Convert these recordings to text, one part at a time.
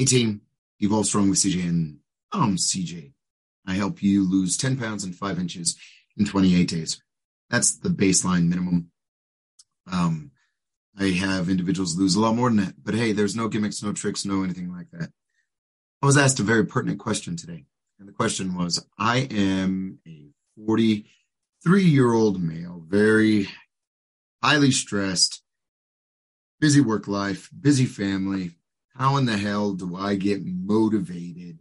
Hey team, Evolve Strong with CJ and I'm CJ. I help you lose 10 pounds and 5 inches in 28 days. That's the baseline minimum. Um, I have individuals lose a lot more than that, but hey, there's no gimmicks, no tricks, no anything like that. I was asked a very pertinent question today. And the question was, I am a 43 year old male, very highly stressed, busy work life, busy family, how in the hell do I get motivated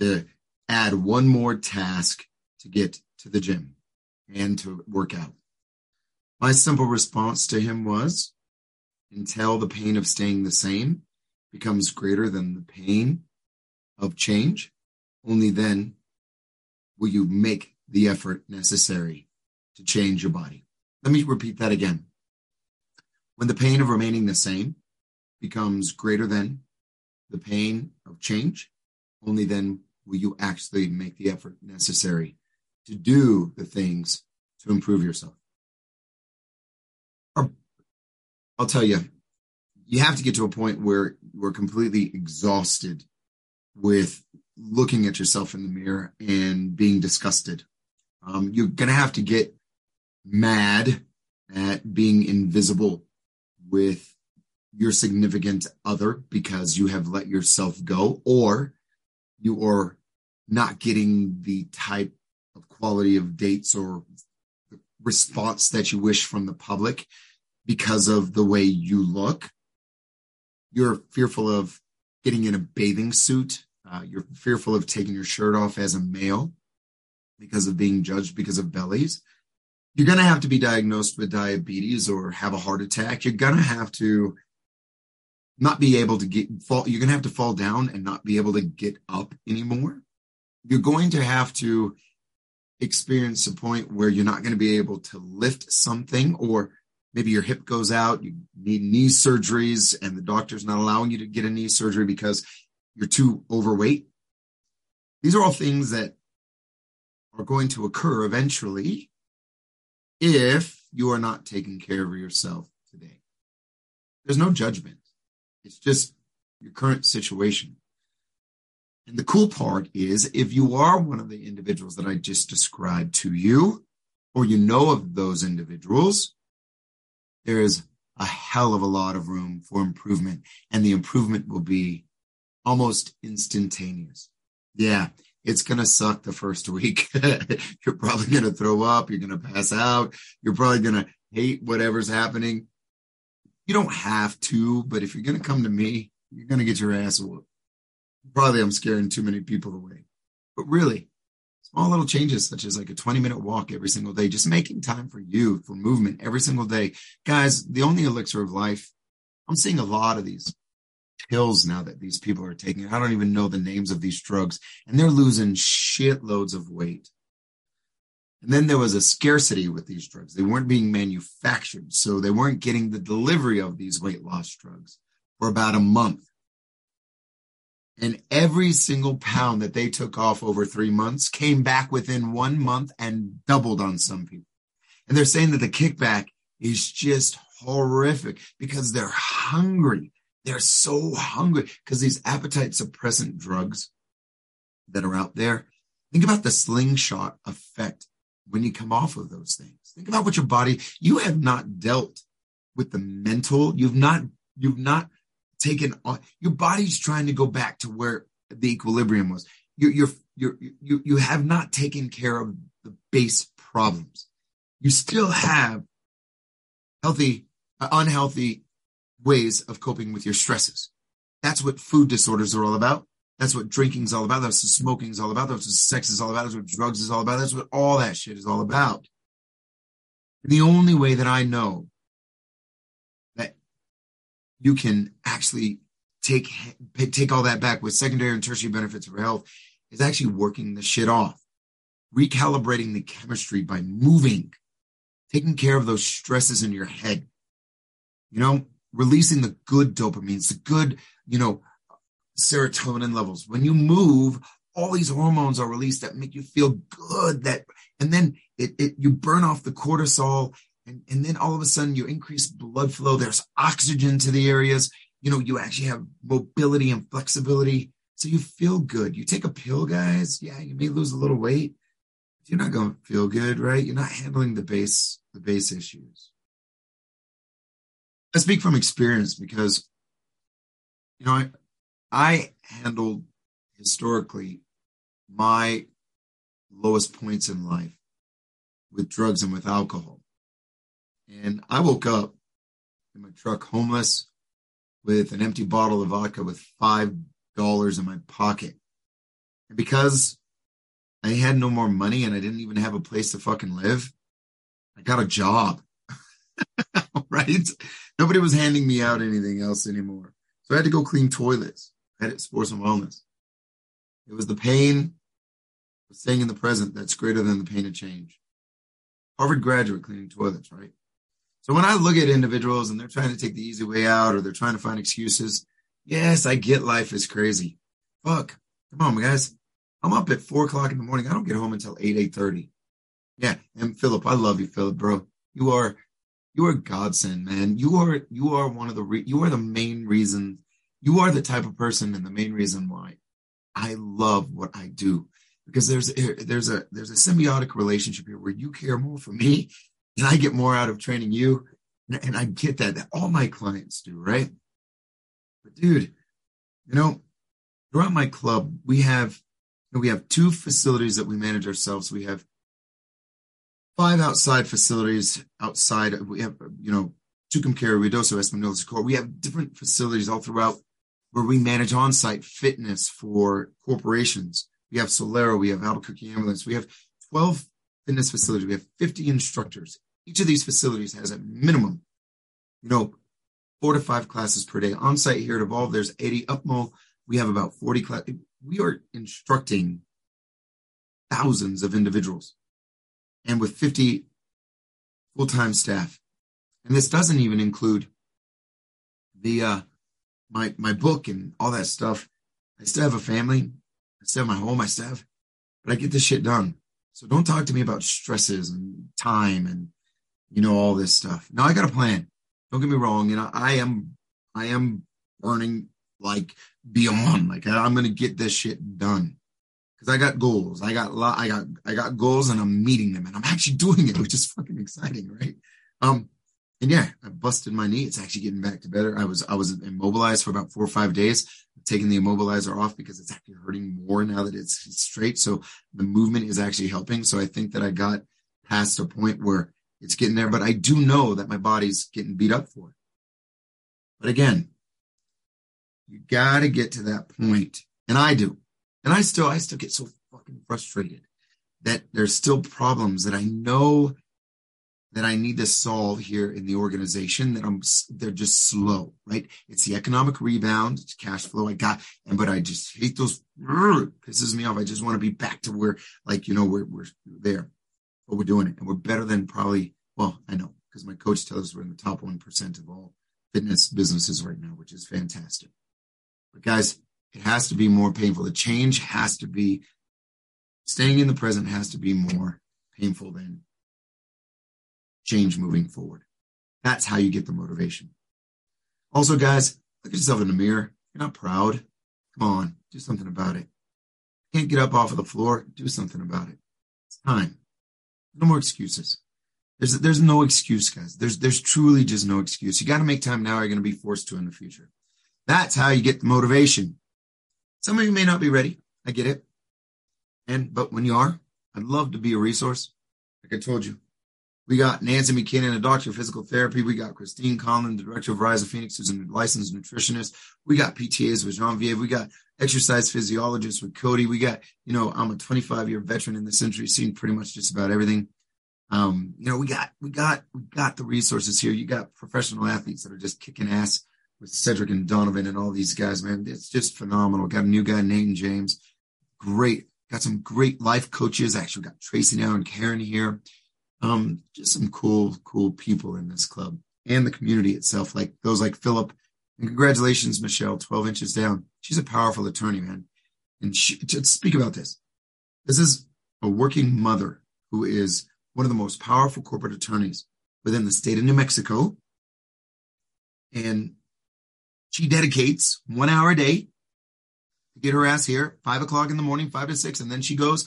to add one more task to get to the gym and to work out? My simple response to him was until the pain of staying the same becomes greater than the pain of change, only then will you make the effort necessary to change your body. Let me repeat that again. When the pain of remaining the same becomes greater than the pain of change, only then will you actually make the effort necessary to do the things to improve yourself. I'll tell you, you have to get to a point where you're completely exhausted with looking at yourself in the mirror and being disgusted. Um, you're going to have to get mad at being invisible with your significant other because you have let yourself go or you are not getting the type of quality of dates or response that you wish from the public because of the way you look. You're fearful of getting in a bathing suit. Uh, you're fearful of taking your shirt off as a male because of being judged because of bellies you're going to have to be diagnosed with diabetes or have a heart attack. You're going to have to not be able to get fall. You're going to have to fall down and not be able to get up anymore. You're going to have to experience a point where you're not going to be able to lift something or maybe your hip goes out. You need knee surgeries and the doctor's not allowing you to get a knee surgery because you're too overweight. These are all things that are going to occur eventually if you are not taking care of yourself today. There's no judgment. It's just your current situation. And the cool part is if you are one of the individuals that I just described to you, or you know of those individuals, there is a hell of a lot of room for improvement and the improvement will be almost instantaneous. Yeah it's going to suck the first week. you're probably going to throw up. You're going to pass out. You're probably going to hate whatever's happening. You don't have to, but if you're going to come to me, you're going to get your ass whooped. Probably I'm scaring too many people away. But really, small little changes such as like a 20 minute walk every single day, just making time for you, for movement every single day. Guys, the only elixir of life, I'm seeing a lot of these pills now that these people are taking. I don't even know the names of these drugs, and they're losing shitloads of weight. And then there was a scarcity with these drugs. They weren't being manufactured, so they weren't getting the delivery of these weight loss drugs for about a month. And every single pound that they took off over three months came back within one month and doubled on some people. And they're saying that the kickback is just horrific because they're hungry. They're so hungry because these appetite suppressant drugs that are out there. Think about the slingshot effect when you come off of those things. Think about what your body, you have not dealt with the mental. You've not, you've not taken on, your body's trying to go back to where the equilibrium was. You're, you're, you're, you, you have not taken care of the base problems. You still have healthy, uh, unhealthy ways of coping with your stresses. That's what food disorders are all about. That's what drinking is all about. That's what smoking is all about. That's what sex is all about. That's what drugs is all about. That's what all that shit is all about. And the only way that I know that you can actually take take all that back with secondary and tertiary benefits for health is actually working the shit off, recalibrating the chemistry by moving, taking care of those stresses in your head. You know, releasing the good dopamines, the good, you know, serotonin levels. When you move, all these hormones are released that make you feel good that and then it, it you burn off the cortisol and, and then all of a sudden you increase blood flow there's oxygen to the areas you know, you actually have mobility and flexibility. So you feel good. You take a pill, guys. Yeah, you may lose a little weight. You're not going to feel good, right? You're not handling the base, the base issues. I speak from experience because, you know, I, I handled historically my lowest points in life with drugs and with alcohol. And I woke up in my truck homeless with an empty bottle of vodka with five dollars in my pocket. And because I had no more money and I didn't even have a place to fucking live, I got a job. right? Nobody was handing me out anything else anymore. So I had to go clean toilets. I sports and wellness. It was the pain of staying in the present that's greater than the pain of change. Harvard graduate cleaning toilets, right? So when I look at individuals and they're trying to take the easy way out or they're trying to find excuses, yes, I get life is crazy. Fuck. Come on, guys. I'm up at four o'clock in the morning. I don't get home until eight, eight thirty. Yeah. And Philip, I love you, Philip, bro. You are, you are godsend, man. You are, you are one of the, re- you are the main reason. You are the type of person and the main reason why I love what I do because there's there's a there's a symbiotic relationship here where you care more for me and I get more out of training you. And I get that that all my clients do right? But dude you know throughout my club we have we have two facilities that we manage ourselves. We have five outside facilities outside we have you know Tucumcari, Ruidoso, Espanola, Socorro. We have different facilities all throughout where we manage on-site fitness for corporations we have Solero, we have Albuquerque Ambulance, we have 12 fitness facilities, we have 50 instructors. Each of these facilities has a minimum, you know, four to five classes per day. On site here at Evolve, there's 80 UPMO. We have about 40 classes. We are instructing thousands of individuals and with 50 full time staff. And this doesn't even include the, uh, my, my book and all that stuff. I still have a family. I still have my home, I still have, but I get this shit done. So don't talk to me about stresses and time and, you know, all this stuff. Now I got a plan. Don't get me wrong. You know, I am, I am burning like beyond, like I'm to get this shit done because I got goals. I got, lot, I got, I got goals and I'm meeting them and I'm actually doing it, which is fucking exciting. Right. Um, and yeah, I busted my knee. It's actually getting back to better. I was I was immobilized for about four or five days, taking the immobilizer off because it's actually hurting more now that it's straight. So the movement is actually helping. So I think that I got past a point where it's getting there, but I do know that my body's getting beat up for it. But again, you got to get to that point, and I do, and I still I still get so fucking frustrated that there's still problems that I know that I need to solve here in the organization that I'm they're just slow, right? It's the economic rebound, it's cash flow. I got, and but I just hate those pisses me off. I just want to be back to where, like, you know, we're we're there, but we're doing it, and we're better than probably. Well, I know because my coach tells us we're in the top one percent of all fitness businesses right now, which is fantastic. But guys, it has to be more painful. The change has to be staying in the present has to be more painful than change moving forward. That's how you get the motivation. Also, guys, look at yourself in the mirror. You're not proud. Come on, do something about it. Can't get up off of the floor. Do something about it. It's time. No more excuses. There's there's no excuse, guys. There's there's truly just no excuse. You got to make time now. Or you're going to be forced to in the future. That's how you get the motivation. Some of you may not be ready. I get it. And but when you are, I'd love to be a resource. Like I told you, we got Nancy McKinnon, a doctor of physical therapy. We got Christine Conlon, the director of Rise of Phoenix, who's a licensed nutritionist. We got PTAs with Genevieve. We got exercise physiologists with Cody. We got, you know, I'm a 25 year veteran in this industry, seen pretty much just about everything. Um, you know, we got, we got, we got the resources here. You got professional athletes that are just kicking ass with Cedric and Donovan and all these guys, man. It's just phenomenal. Got a new guy, Nathan James. Great. Got some great life coaches. Actually got Tracy now and Karen here um, just some cool, cool people in this club and the community itself, like those like Philip. And congratulations, Michelle, 12 inches down. She's a powerful attorney, man. And she, to speak about this, this is a working mother who is one of the most powerful corporate attorneys within the state of New Mexico. And She dedicates one hour a day to get her ass here, five o'clock in the morning, five to six, and then she goes.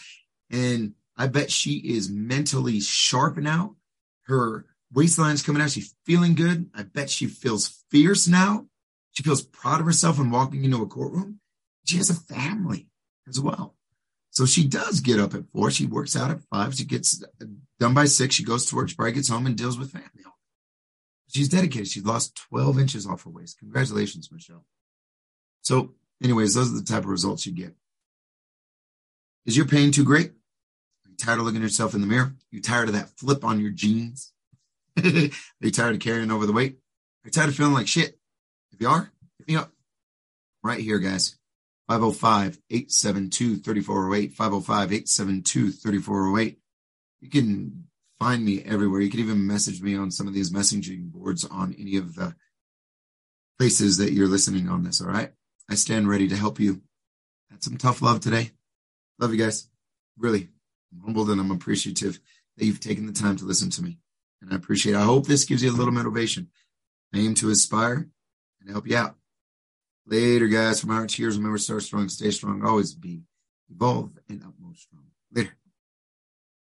And I bet she is mentally sharp now. Her waistline's coming out. She's feeling good. I bet she feels fierce now. She feels proud of herself when walking into a courtroom. She has a family as well. So she does get up at four. She works out at five. She gets done by six. She goes to work. She probably gets home and deals with family. She's dedicated. She's lost 12 inches off her waist. Congratulations, Michelle. So, anyways, those are the type of results you get. Is your pain too great? Tired of looking at yourself in the mirror? You tired of that flip on your jeans? are you tired of carrying over the weight? Are you tired of feeling like shit? If you are, hit me up. Right here, guys. 505 872 3408. 505 872 3408. You can find me everywhere. You can even message me on some of these messaging boards on any of the places that you're listening on this. All right. I stand ready to help you. Had some tough love today. Love you guys. Really. I'm humbled and I'm appreciative that you've taken the time to listen to me. And I appreciate it. I hope this gives you a little motivation. I aim to aspire and help you out. Later, guys. From our cheers, remember, start strong, stay strong, always be, evolve, and utmost strong. Later.